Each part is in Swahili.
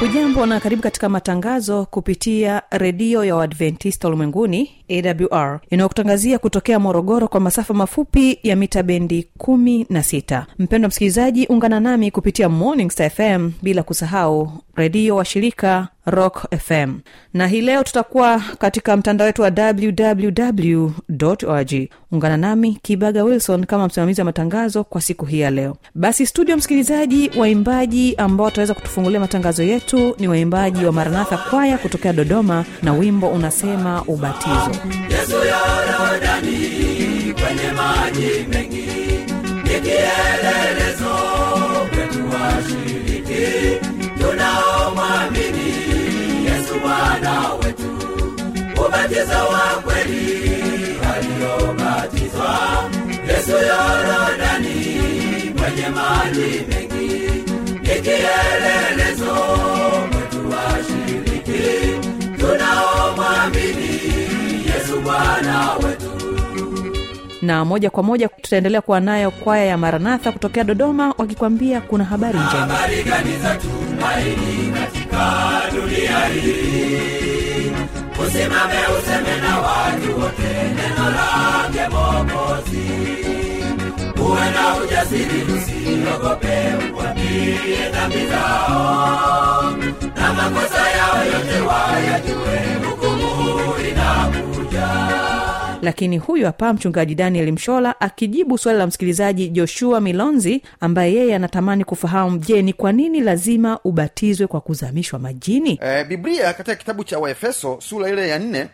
hujambo na karibu katika matangazo kupitia redio ya uadventista ulimwenguni awr inayokutangazia kutokea morogoro kwa masafa mafupi ya mita bendi 16 mpendo msikilizaji ungana nami kupitia morning star fm bila kusahau redio wa shirika rock fm na hii leo tutakuwa katika mtandao wetu wa www org ungana nami kibaga wilson kama msimamizi wa matangazo kwa siku hii ya leo. Basi studio msikilizaji waimbaji ambao wataweza kutufungulia matangazo yetu ni waimbaji wa maranatha kwaya kutokea dodoma na wimbo unasema ubatizo. Yesu yorodani kwenye maji mengi ni kielelezo kwetu washiriki tunaomwamini yesu bwana wetu. Ubatizo wa kweli aliyobatizwa yesu yorodani kwenye maji mengi kielelezo kwetu washiriki tunaomwamini yesu bwana wetu. Na moja kwa moja tutaendelea kuwa nayo kwaya ya maranatha kutokea dodoma wakikwambia kuna habari njema. Habari gani za tumaini katika dunia hii? Usimame useme na watu wote neno lake mokozi uwe na ujasiri usiogope uwambie dhambi zao. Na makosa yao yote wayajue hukumu inakuja. Lakini huyu hapa mchungaji daniel mshola akijibu swali la msikilizaji joshua milonzi ambaye yeye anatamani kufahamu je ni kwa nini lazima ubatizwe kwa kuzamishwa majini? E, biblia katika kitabu cha waefeso sura ile ya nne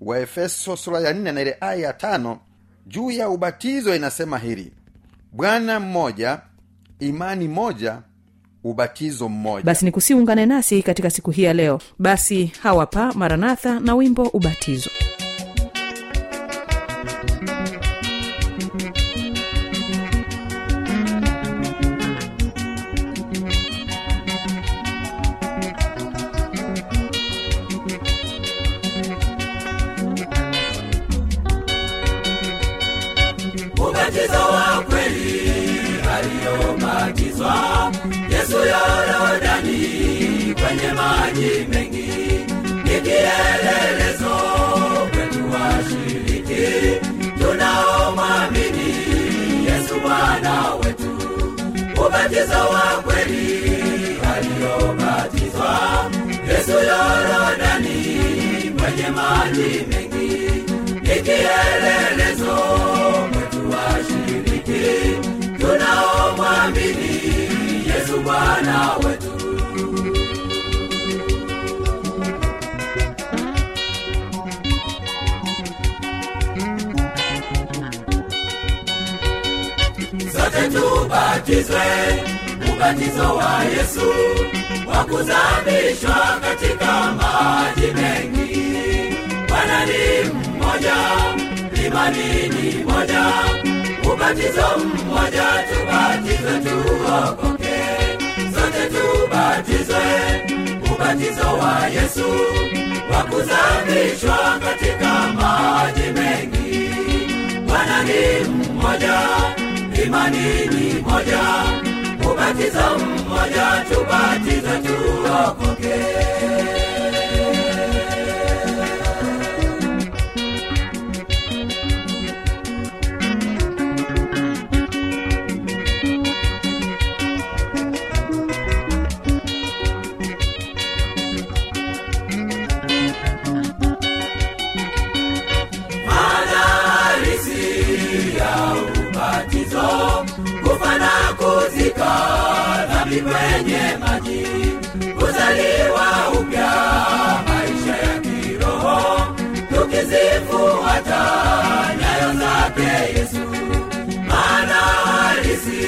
waefeso sura ya nne na ile aya ya tano juu ya ubatizo inasema hili bwana mmoja imani moja ubatizo mmoja. Basi nikusiungane nasi katika siku hii ya leo. Basi hawapa maranatha na wimbo ubatizo. ubatizo maji mengi ni kielelezo kwetu washiriki tunaomwamini yesu bwana wetu. Ubatizo wa kweli aliyobatizwa yesu yorodani mwenye maji mengi. Ni kielelezo kwetu washiriki tunaomwamini yesu bwana wetu sote tubatizwe ubatizo wa yesu wa kuzamishwa katika maji mengi. Bwana ni mmoja imani ni moja ubatizo mmoja tubatizwe tuokoke. Sote tubatizwe ubatizo wa yesu wa kuzamishwa katika maji mengi. Bwana ni mmoja imani ni moja ubatizo mmoja tubatize tuokoke dhambi kwenye maji kuzaliwa upya maisha ya kiroho tukizifuata nyayo zake yesu. Maana halisi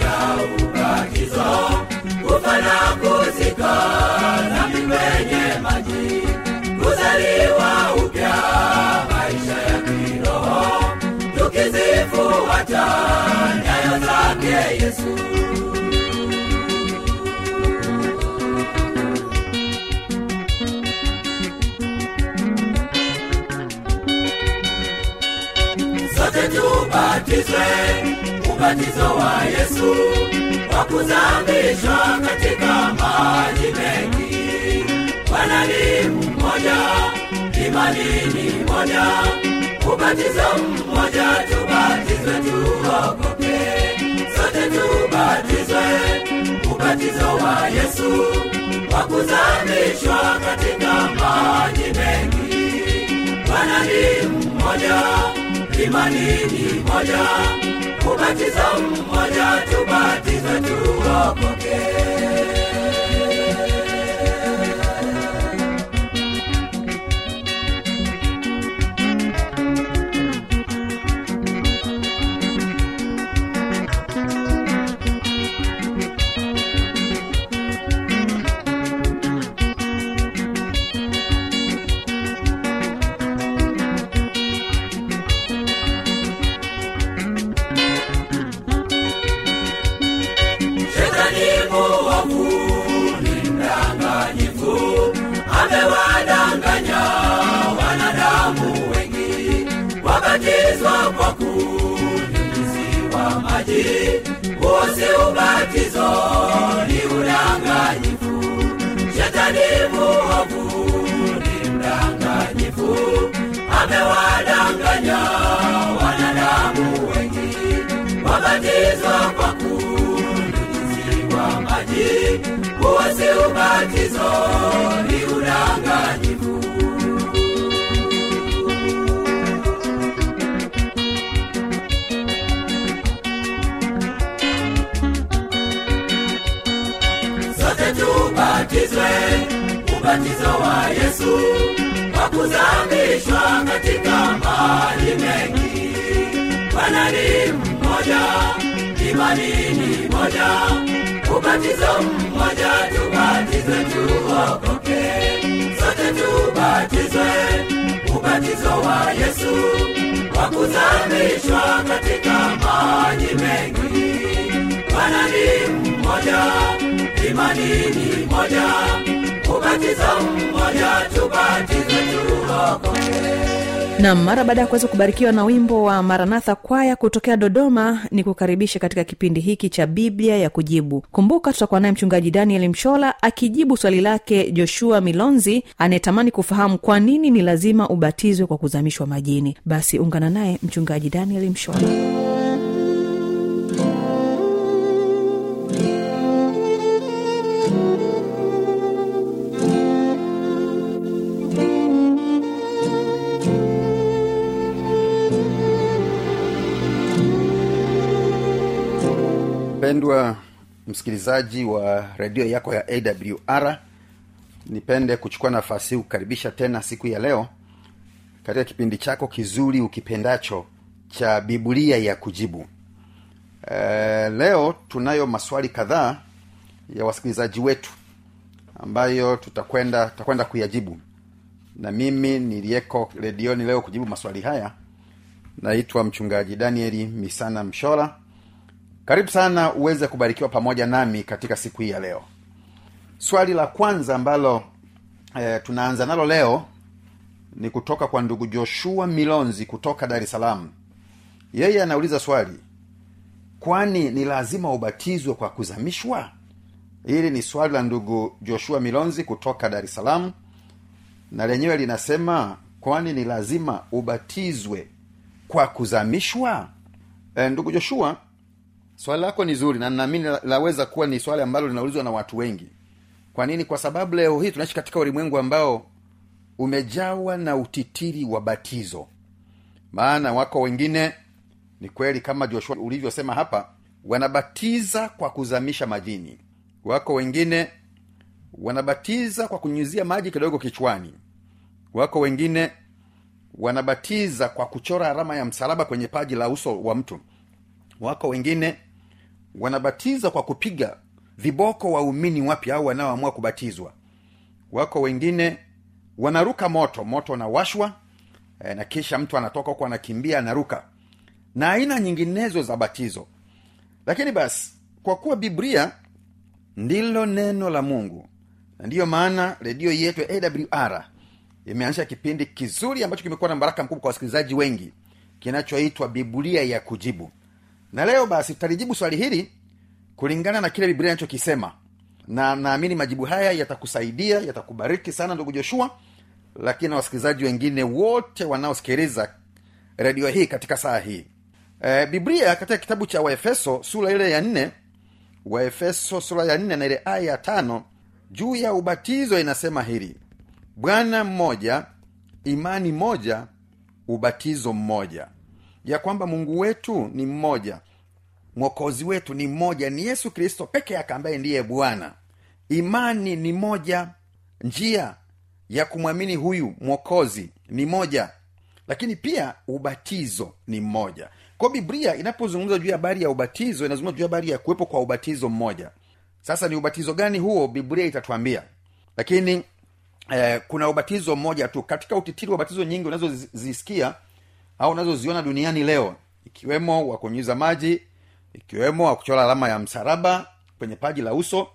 ya ubatizo kufa na kuzika nami kwenye maji kuzaliwa upya maisha ya kiroho tukizifuata tubatizwe ubatizo wa yesu wa kuzamishwa katika maji mengi. Bwana ni mmoja imani ni moja ubatizo mmoja tubatizwe tuokoke sote tubatizwe ubatizo wa yesu wa kuzamishwa katika maji mengi. Bwana mmoja imani ni moja ubatizo mmoja tubatizo tuokoke maji ubatizo ni udanganyifu. Shetani muovu ni mdanganyifu. Amewadanganya wanadamu wengi. Wabatizwa kwa kunyunyiziwa maji. Huo ubatizo ni udanganyifu tubatizwe ubatizo wa yesu kwa kuzamishwa katika maji mengi. Bwana ni mmoja imani ni moja ubatizo mmoja tubatizwe tuokoke. Sote tubatizwe ubatizo wa yesu kwa kuzamishwa katika maji mengi. Bwana ni mmoja imani ni moja ubatizo mmoja tubatize tuokoke nam mara baada ya kuweza kubarikiwa na wimbo wa maranatha kwaya kutokea dodoma ni kukaribisha katika kipindi hiki cha biblia ya kujibu. Kumbuka tutakuwa naye mchungaji daniel mshola akijibu swali lake joshua milonzi anayetamani kufahamu kwa nini ni lazima ubatizwe kwa kuzamishwa majini. Basi ungana naye mchungaji daniel mshola mpendwa msikilizaji wa redio yako ya awr nipende kuchukua nafasi kukaribisha tena siku ya leo katika kipindi chako kizuri ukipendacho cha biblia ya kujibu. E, leo tunayo maswali kadhaa ya wasikilizaji wetu ambayo tutakwenda tutakwenda kuyajibu. Na mimi niliyeko redioni leo kujibu maswali haya naitwa mchungaji danieli misana mshola karibu sana uweze kubarikiwa pamoja nami katika siku hii ya leo. Swali la kwanza ambalo e, tunaanza nalo leo ni kutoka kwa ndugu joshua milonzi kutoka dar es salaam. Yeye anauliza swali kwani ni lazima ubatizwe kwa kuzamishwa? Hili ni swali la ndugu joshua milonzi kutoka dar es salaam na lenyewe linasema kwani ni lazima ubatizwe kwa kuzamishwa? E, ndugu joshua swali lako ni zuri na naamini la- laweza kuwa ni swali ambalo linaulizwa na watu wengi. Kwa nini? Kwa sababu leo hii tunaishi katika ulimwengu ambao umejawa na utitiri wa batizo. Maana wako wengine ni kweli kama joshua ulivyosema hapa wanabatiza kwa kuzamisha majini wako wengine wanabatiza kwa kunyunyizia maji kidogo kichwani. Wako wengine wanabatiza kwa kuchora alama ya msalaba kwenye paji la uso wa mtu. Wako wengine wanabatiza kwa kupiga viboko waumini wapya au wanaoamua kubatizwa. Wako wengine wanaruka moto moto unawashwa e, na kisha mtu anatoka huko anakimbia anaruka. Na aina nyinginezo za batizo. Lakini basi kwa kuwa biblia ndilo neno la mungu na ndiyo maana redio yetu awr imeanzisha kipindi kizuri ambacho kimekuwa na baraka mkubwa kwa wasikilizaji wengi kinachoitwa biblia ya kujibu na leo basi tutalijibu swali hili kulingana na kile biblia inachokisema. Na naamini majibu haya yatakusaidia yatakubariki sana ndugu joshua. Lakini na wasikilizaji wengine wote wanaosikiliza redio hii katika saa hii. E, biblia katika kitabu cha waefeso sura ile ya nne. Waefeso sura ya nne na ile aya ya tano. Juu ya ubatizo inasema hili. Bwana mmoja imani moja ubatizo mmoja ya kwamba mungu wetu ni mmoja mwokozi wetu ni mmoja ni yesu kristo peke yake ambaye ndiye bwana. Imani ni moja njia ya kumwamini huyu mwokozi ni moja lakini pia ubatizo ni mmoja. Kwa biblia inapozungumza juu ya habari ya ubatizo inazungumza juu ya habari ya kuwepo kwa ubatizo mmoja. Sasa ni ubatizo gani huo? Biblia itatwambia lakini eh, kuna ubatizo mmoja tu. Katika utitiri wa ubatizo nyingi unazozisikia au unazoziona duniani leo ikiwemo wa kunyuza maji ikiwemo wa kuchora alama ya msaraba kwenye paji la uso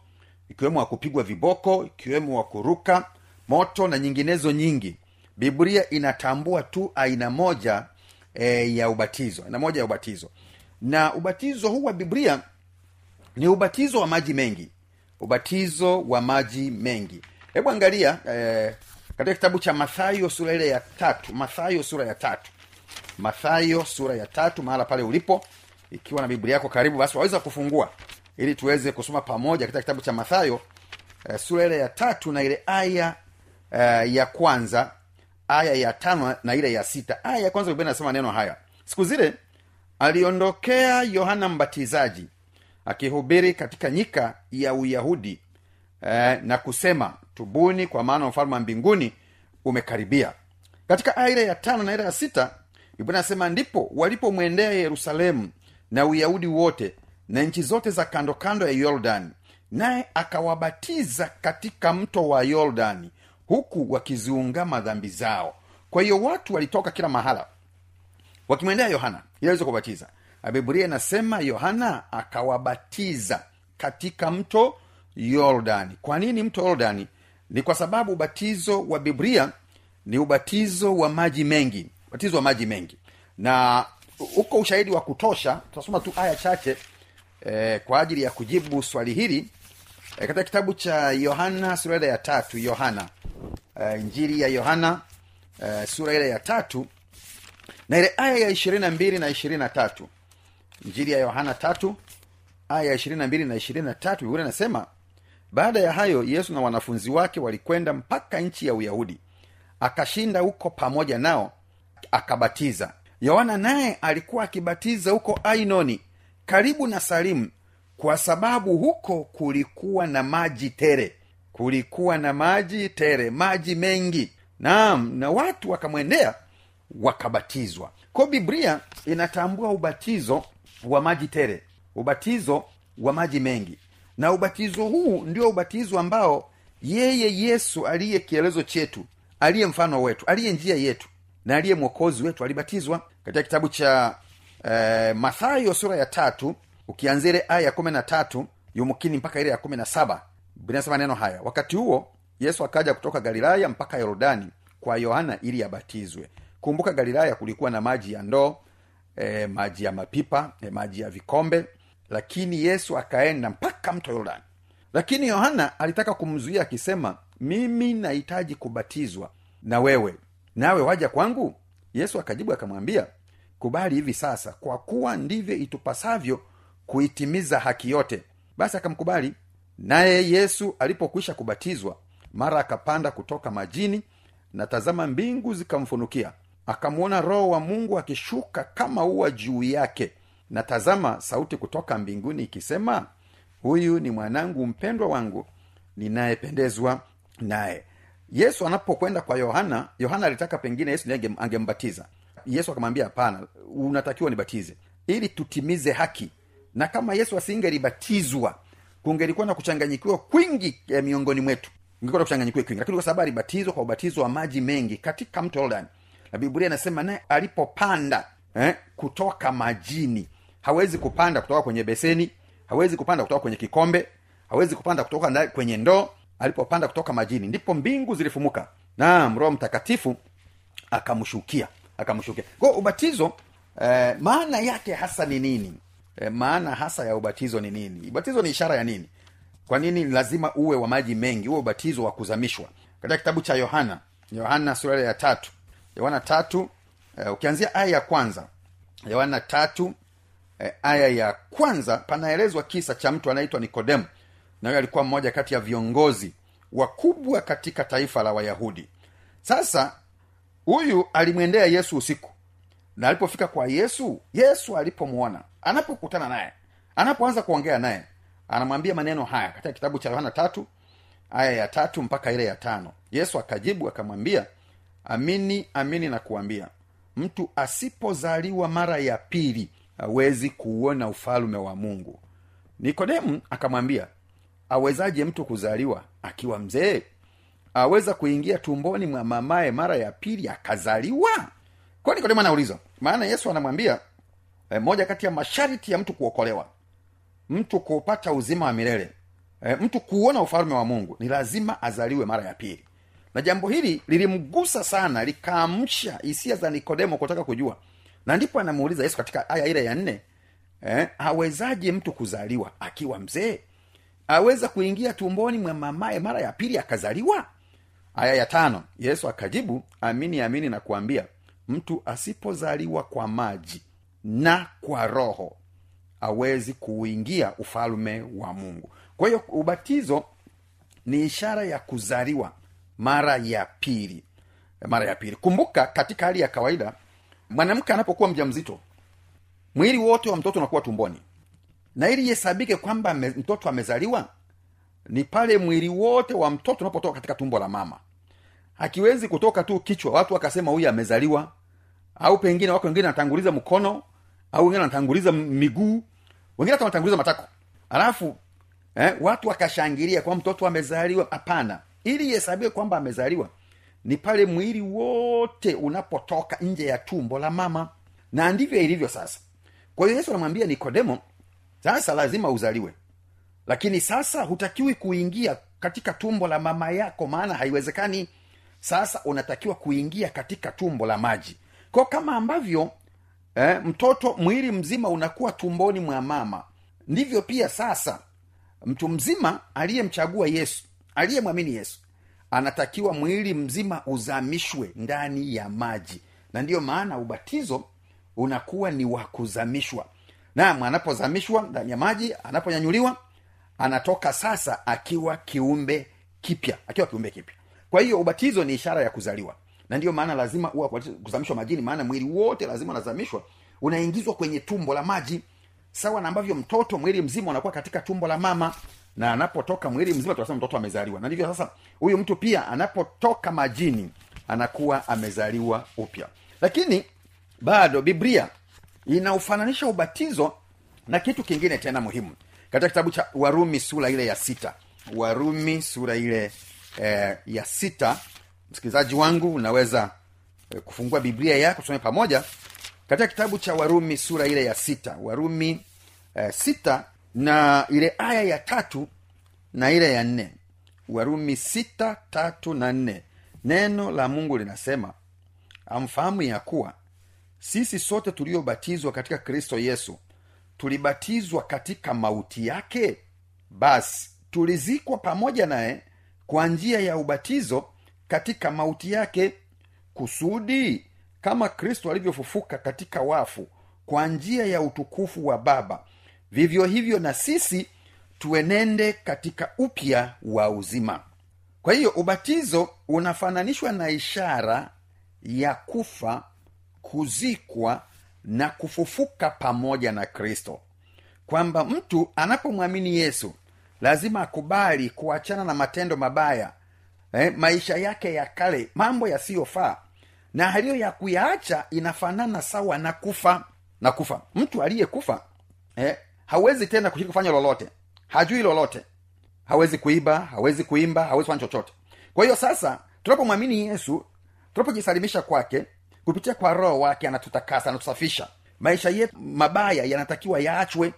ikiwemo wa kupigwa viboko ikiwemo wa kuruka moto na nyinginezo nyingi. Biblia inatambua tu aina moja e, ya ubatizo aina moja ya ubatizo. Na ubatizo huu wa biblia ni ubatizo wa maji mengi. Ubatizo wa maji mengi. Hebu angalia e, katika kitabu cha mathayo sura ile ya tatu mathayo sura ya tatu mathayo sura ya tatu mahala pale ulipo ikiwa na biblia yako karibu basi waweza kufungua ili tuweze kusoma pamoja katika kitabu cha mathayo eh, sura ile ya tatu na ile aya eh, ya kwanza aya ya tano na ile ya sita. Aya ya kwanza inasema neno haya. Siku zile aliondokea yohana mbatizaji akihubiri katika nyika ya uyahudi eh, na kusema tubuni kwa maana mfalme wa mbinguni umekaribia. Katika aya ile ya tano na ile ya sita biblia inasema ndipo walipomwendea yerusalemu na uyahudi wote na nchi zote za kando kando ya yordani naye akawabatiza katika mto wa yordani huku wakiziungama dhambi zao. Kwa hiyo watu walitoka kila mahala wakimwendea yohana ili aweze kuwabatiza. Biblia inasema yohana akawabatiza katika mto yordani. Kwa nini mto yordani? Ni kwa sababu ubatizo wa biblia ni ubatizo wa maji mengi ubatizo wa maji mengi. Na uko ushahidi wa kutosha tutasoma tu aya chache eh, kwa ajili ya kujibu swali hili eh, katika kitabu cha yohana sura ile ya tatu. Yohana eh, injili ya yohana eh, sura ile ya tatu na ile aya ya ishirini na mbili na ishirini na tatu. Injili ya yohana tatu aya ya ishirini na mbili na ishirini na tatu biblia inasema baada ya hayo yesu na wanafunzi wake walikwenda mpaka nchi ya uyahudi. Akashinda huko pamoja nao akabatiza. Yohana naye alikuwa akibatiza huko ainoni karibu na salimu kwa sababu huko kulikuwa na maji tere kulikuwa na maji tere maji mengi. Naam na watu wakamwendea wakabatizwa. Ko biblia inatambua ubatizo wa maji tere ubatizo wa maji mengi. Na ubatizo huu ndio ubatizo ambao yeye yesu aliye kielezo chetu aliye mfano wetu aliye njia yetu na aliye mwokozi wetu alibatizwa. Katika kitabu cha e, mathayo sura ya tatu ukianzia ile aya ya kumi na tatu yumkini mpaka ile ya kumi na saba binasema neno haya wakati huo yesu akaja kutoka galilaya mpaka yordani kwa yohana ili abatizwe. Kumbuka galilaya kulikuwa na maji ya ndoo e, maji ya mapipa e, maji ya vikombe lakini yesu akaenda mpaka mto yordani lakini yohana alitaka kumzuia akisema mimi nahitaji kubatizwa na wewe nawe waja kwangu? Yesu akajibu akamwambia kubali hivi sasa kwa kuwa ndivyo itupasavyo kuitimiza haki yote. Basi akamkubali. Naye yesu alipokwisha kubatizwa mara akapanda kutoka majini na tazama mbingu zikamfunukia. Akamwona roho wa mungu akishuka kama ua juu yake. Na tazama sauti kutoka mbinguni ikisema huyu ni mwanangu mpendwa wangu ninayependezwa naye yesu anapokwenda kwa yohana yohana alitaka pengine yesu ndiye angembatiza. Yesu akamwambia hapana unatakiwa nibatize ili tutimize haki. Na kama yesu asingelibatizwa kungelikuwa na kuchanganyikiwa kwingi eh, miongoni mwetu. Kuchanganyikiwa kwingi. Lakini kwa sababu alibatizwa kwa ubatizo wa maji mengi katika mto yordani na biblia inasema naye alipopanda eh, kutoka majini hawezi kupanda kutoka kwenye beseni hawezi kupanda kutoka kwenye kikombe hawezi kupanda kutoka kwenye ndoo alipopanda kutoka majini ndipo mbingu zilifumuka. Naam roho mtakatifu akamshukia akamshukia. Kwa ubatizo eh, maana yake hasa ni nini? Eh, maana hasa ya ubatizo ni nini? Ubatizo ni ishara ya nini? Kwa nini lazima uwe wa maji mengi uwe ubatizo wa kuzamishwa? Katika kitabu cha yohana yohana sura ya tatu. Yohana tatu eh, ukianzia aya ya kwanza. Yohana tatu eh, aya ya kwanza panaelezwa kisa cha mtu anaitwa nikodemu na huyo alikuwa mmoja kati ya viongozi wakubwa katika taifa la wayahudi. Sasa huyu alimwendea yesu usiku. Na alipofika kwa yesu yesu alipomwona anapokutana naye anapoanza kuongea naye anamwambia maneno haya katika kitabu cha yohana tatu aya ya tatu mpaka ile ya tano. Yesu akajibu akamwambia amini amini na kuambia mtu asipozaliwa mara ya pili hawezi kuuona ufalume wa mungu. Nikodemu akamwambia awezaje mtu kuzaliwa akiwa mzee? Aweza kuingia tumboni mwa mamaye mara ya pili akazaliwa? Kwa nikodemo anauliza maana yesu anamwambia e, moja kati ya masharti ya mtu kuokolewa mtu kupata uzima wa milele e, mtu kuona ufalme wa mungu ni lazima azaliwe mara ya pili. Na jambo hili lilimgusa sana likaamsha hisia za nikodemo kutaka kujua. Na ndipo anamuuliza yesu katika aya ile ya nne eh, awezaje mtu kuzaliwa akiwa mzee aweza kuingia tumboni mwa mamaye mara ya pili akazaliwa? Aya ya tano yesu akajibu amini amini na kuambia mtu asipozaliwa kwa maji na kwa roho awezi kuuingia ufalume wa mungu. Kwa hiyo ubatizo ni ishara ya kuzaliwa mara ya pili mara ya pili. Kumbuka katika hali ya kawaida mwanamke anapokuwa mja mzito mwili wote wa mtoto unakuwa tumboni na ili ihesabike kwamba mtoto amezaliwa ni pale mwili wote wa mtoto unapotoka katika tumbo la mama. Hakiwezi kutoka tu kichwa. Watu wakasema huyu amezaliwa. Au pengine wako wengine wanatanguliza mkono au wengine wanatanguliza miguu. Wengine hata wanatanguliza matako. Alafu eh, watu wakashangilia kwa mtoto amezaliwa. Hapana. Ili ihesabiwe kwamba amezaliwa ni pale mwili wote unapotoka nje ya tumbo la mama. Na ndivyo ilivyo sasa. Kwa hiyo yesu anamwambia nikodemo sasa lazima uzaliwe. Lakini sasa hutakiwi kuingia katika tumbo la mama yako maana haiwezekani. Sasa unatakiwa kuingia katika tumbo la maji. Kwa kama ambavyo eh, mtoto mwili mzima unakuwa tumboni mwa mama ndivyo pia sasa mtu mzima aliyemchagua yesu aliyemwamini yesu anatakiwa mwili mzima uzamishwe ndani ya maji. Na ndiyo maana ubatizo unakuwa ni wa kuzamishwa naam anapozamishwa ndani ya maji anaponyanyuliwa anatoka sasa akiwa kiumbe kipya akiwa kiumbe kipya. Kwa hiyo ubatizo ni ishara ya kuzaliwa. Na ndiyo maana lazima uwa kuzamishwa majini maana mwili wote lazima unazamishwa unaingizwa kwenye tumbo la maji sawa na ambavyo mtoto mwili mzima unakuwa katika tumbo la mama. Na anapotoka mwili mzima tunasema mtoto amezaliwa. Na ndivyo sasa huyu mtu pia anapotoka majini anakuwa amezaliwa upya. Lakini bado biblia inaufananisha ubatizo na kitu kingine tena muhimu. Katika kitabu cha warumi sura ile ya sita. Warumi sura ile eh, ya sita. Msikilizaji wangu unaweza eh, kufungua biblia yako tusome pamoja. Katika kitabu cha warumi sura ile ya sita. Warumi eh, sita na ile aya ya tatu na ile ya nne. Warumi sita tatu na nne. Neno la mungu linasema amfahamu ya kuwa sisi sote tuliobatizwa katika kristo yesu tulibatizwa katika mauti yake? Basi tulizikwa pamoja naye kwa njia ya ubatizo katika mauti yake kusudi kama kristo alivyofufuka katika wafu kwa njia ya utukufu wa baba. Vivyo hivyo na sisi tuenende katika upya wa uzima. Kwa hiyo ubatizo unafananishwa na ishara ya kufa kuzikwa na kufufuka pamoja na kristo. Kwamba mtu anapomwamini yesu lazima akubali kuachana na matendo mabaya eh, maisha yake ya kale mambo yasiyofaa. Na haliyo ya kuyaacha inafanana sawa na kufa na kufa. Mtu aliyekufa eh, hawezi tena kushiriki kufanya lolote. Hajui lolote. Hawezi kuiba hawezi kuimba hawezi kufanya chochote. Kwa hiyo sasa tunapomwamini yesu tunapojisalimisha kwake kupitia kwa roho wake anatutakasa anatusafisha. Maisha yetu mabaya yanatakiwa yaachwe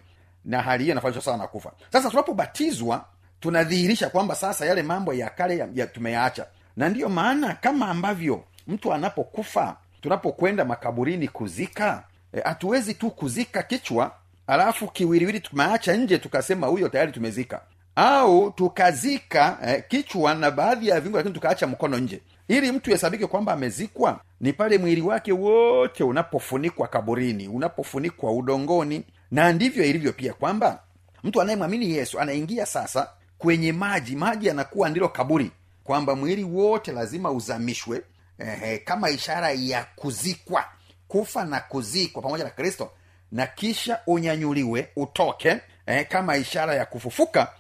na hali hiyo inafanishwa sawa na kufa. Sasa tunapobatizwa tunadhihirisha kwamba sasa yale mambo ya kale ya, ya tumeyaacha. Na ndiyo maana kama ambavyo mtu anapokufa tunapokwenda makaburini kuzika hatuwezi e, tu kuzika kichwa alafu kiwiliwili tumeacha nje tukasema huyo tayari tumezika. Au tukazika eh, kichwa na baadhi ya viungo lakini tukaacha mkono nje ili mtu hesabike kwamba amezikwa ni pale mwili wake wote unapofunikwa kaburini unapofunikwa udongoni. Na ndivyo ilivyo pia kwamba mtu anayemwamini yesu anaingia sasa kwenye maji. Maji yanakuwa ndilo kaburi kwamba mwili wote lazima uzamishwe eh, kama ishara ya kuzikwa kufa na kuzikwa pamoja na kristo na kisha unyanyuliwe utoke eh, kama ishara ya kufufuka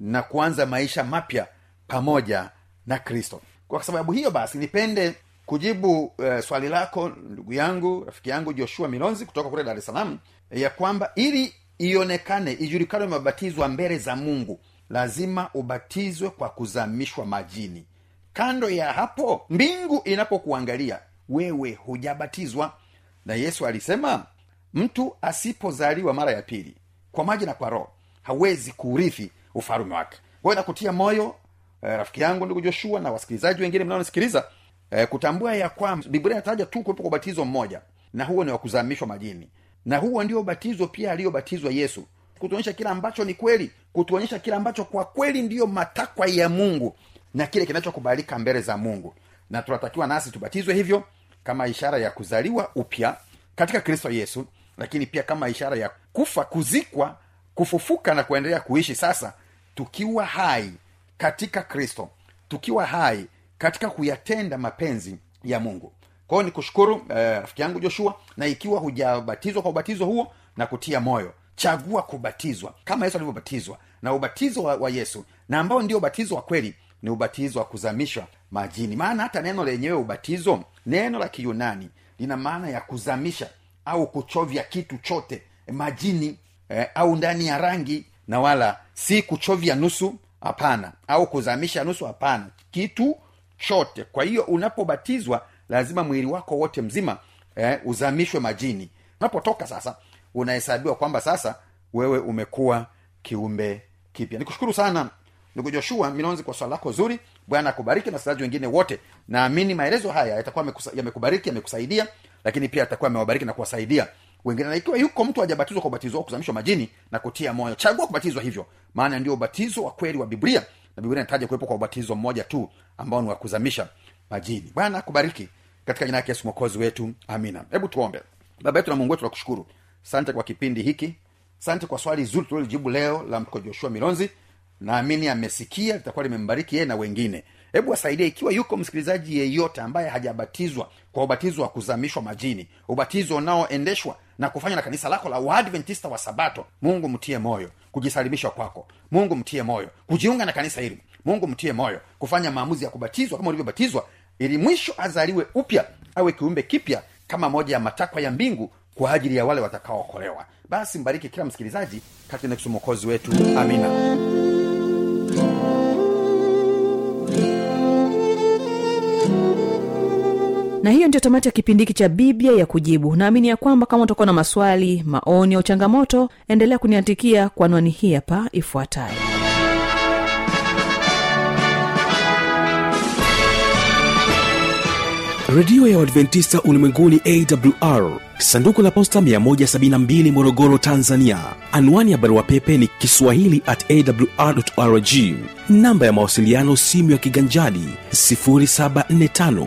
na kuanza maisha mapya pamoja na kristo kwa sababu hiyo basi nipende kujibu uh, swali lako ndugu yangu rafiki yangu joshua milonzi kutoka kule dar es salaam ya kwamba ili ionekane ijulikane umebatizwa mbele za mungu lazima ubatizwe kwa kuzamishwa majini. Kando ya hapo mbingu inapokuangalia wewe hujabatizwa. Na yesu alisema mtu asipozaliwa mara ya pili kwa maji na kwa roho hawezi kuurithi ufalume wake. Kwayo nakutia moyo eh, rafiki yangu ndugu joshua na wasikilizaji wengine mnaonisikiliza eh, kutambua ya kwamba biblia inataja tu kuwepo kwa ubatizo mmoja na huo ni wa kuzamishwa majini. Na huo ndio ubatizo pia aliyobatizwa yesu kutuonyesha kile ambacho ni kweli kutuonyesha kile ambacho kwa kweli ndiyo matakwa ya mungu na kile kinachokubalika mbele za mungu. Na tunatakiwa nasi tubatizwe hivyo kama ishara ya kuzaliwa upya katika kristo yesu lakini pia kama ishara ya kufa kuzikwa kufufuka na kuendelea kuishi sasa tukiwa hai katika kristo tukiwa hai katika kuyatenda mapenzi ya mungu. Kwao ni kushukuru eh, rafiki yangu joshua na ikiwa hujabatizwa kwa ubatizo huo na kutia moyo. Chagua kubatizwa kama yesu alivyobatizwa na ubatizo wa, wa yesu na ambao ndio ubatizo wa kweli ni ubatizo wa kuzamishwa majini. Maana hata neno lenyewe ubatizo neno la kiyunani lina maana ya kuzamisha au kuchovya kitu chote majini eh, au ndani ya rangi na wala si kuchovya nusu hapana. Au kuzamisha nusu hapana. Kitu chote. Kwa hiyo unapobatizwa lazima mwili wako wote mzima eh, uzamishwe majini. Unapotoka sasa unahesabiwa kwamba sasa wewe umekuwa kiumbe kipya. Nikushukuru sana ndugu joshua milonzi kwa swala lako zuri. Bwana akubariki na wasikilizaji wengine wote. Naamini maelezo haya yatakuwa yamekubariki yamekusaidia lakini pia yatakuwa yamewabariki na kuwasaidia wengine na yuko mtu hajabatizwa kwa ubatizo wa kuzamishwa majini na kutia moyo. Chagua kubatizwa hivyo maana ndio ubatizo wa kweli wa biblia. Na biblia inataja kuwepo kwa ubatizo mmoja tu ambao ni wa kuzamisha majini. Bwana akubariki katika jina yake yesu mwokozi wetu. Amina. Hebu tuombe. Baba yetu na mungu wetu tunakushukuru. Sante kwa kipindi hiki. Sante kwa swali zuri tulilolijibu leo la mko joshua milonzi. Naamini amesikia litakuwa limembariki yeye na wengine. Hebu wasaidie ikiwa yuko msikilizaji yeyote ambaye hajabatizwa kwa ubatizo wa kuzamishwa majini ubatizo unaoendeshwa na kufanywa na kanisa lako la waadventista wa sabato. Mungu mtie moyo kujisalimisha kwako. Mungu mtie moyo kujiunga na kanisa hili. Mungu mtie moyo kufanya maamuzi ya kubatizwa kama ulivyobatizwa ili mwisho azaliwe upya awe kiumbe kipya kama moja ya matakwa ya mbingu kwa ajili ya wale watakaookolewa. Basi mbariki kila msikilizaji katika mwokozi wetu. Amina na hiyo ndio tamati ya kipindi hiki cha biblia ya kujibu. Naamini ya kwamba kama utakuwa na maswali maoni au changamoto endelea kuniandikia kwa anwani hii hapa ifuatayo. Redio ya uadventista ulimwenguni awr sanduku la posta 172 morogoro tanzania. Anwani ya barua pepe ni kiswahili at awrrg namba ya mawasiliano simu ya kiganjadi 745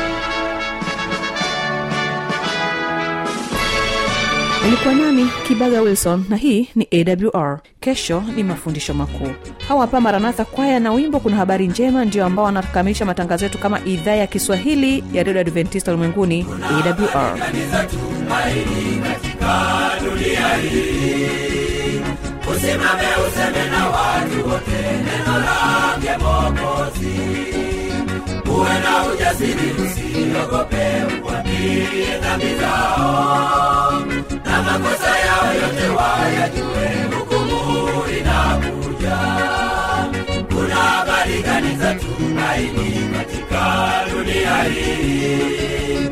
ulikuwa nami kibaga wilson na hii ni awr kesho ni mafundisho makuu. Hawa hapa maranatha kwaya na wimbo kuna habari njema ndio ambao wanakamilisha matangazo yetu kama idhaa ya kiswahili ya redio adventista ulimwenguni awr usimame useme na watu wote neno lake mokozi uwe na ujasiri usiogope ukwambie dhambi zao. Na makosa yao yote wayajue hukumu inakuja. Kuna habari gani za tumaini katika dunia hii?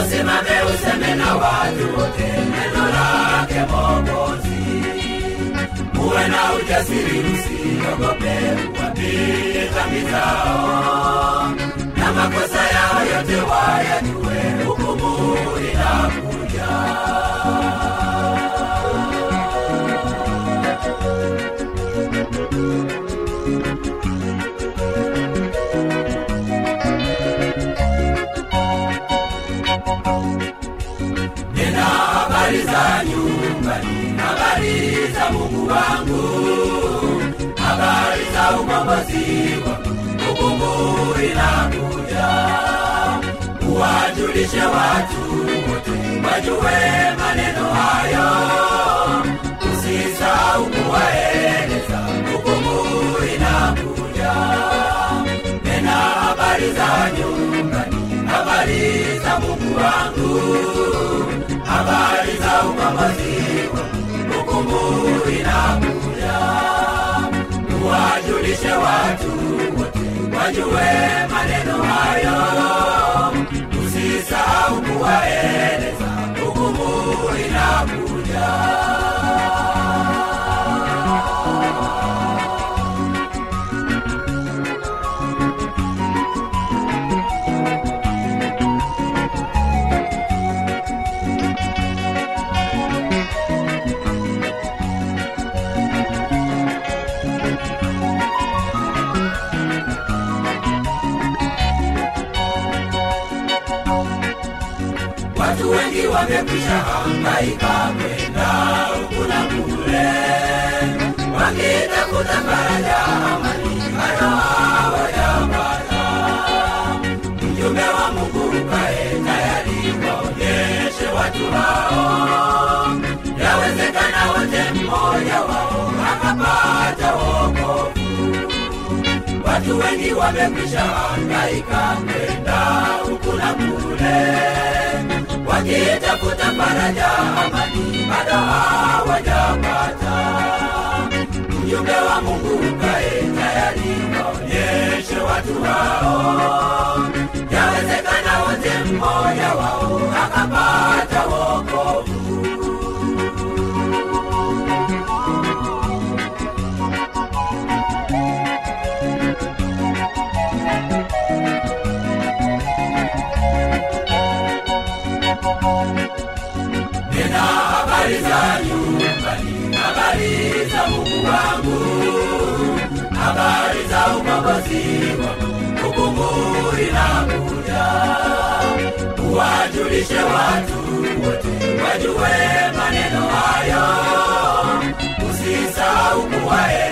Usimame useme na watu wote neno lake mogozi uwe na ujasiri usiogope ukwambie dhambi zao makosa yao yote wayajue hukumu inakuja. nina uwajulishe watu wote wajue maneno hayo. Usisau kuwaeleza hukumu inakuja nena habari za nyumbani habari za mungu wangu. Habari za wangu hukumu inakuja tuwajulishe watu wote wajue maneno hayo usisahau kuwaeleza inakuja watu hangaika kwenda huku na kule wakitafuta faraja amani bado hawajapata mjumbe wa mungu ukae tayari watu hao yawezekana wote mmoja wao akapata wokovu watu wengi wamekwisha hangaika kwenda huku na kule wakitafuta faraja amani bado hawajapata. Mjumbe wa mungu ukae tayari waonyeshe watu hao. Yawezekana wote mmoja wao akapata wokovu nina habari za nyumbani habari za mungu wangu. Habari za ukombozi wangu hukumu inakuja uwajulishe watu wote wajue maneno hayo. Usisahau kuwae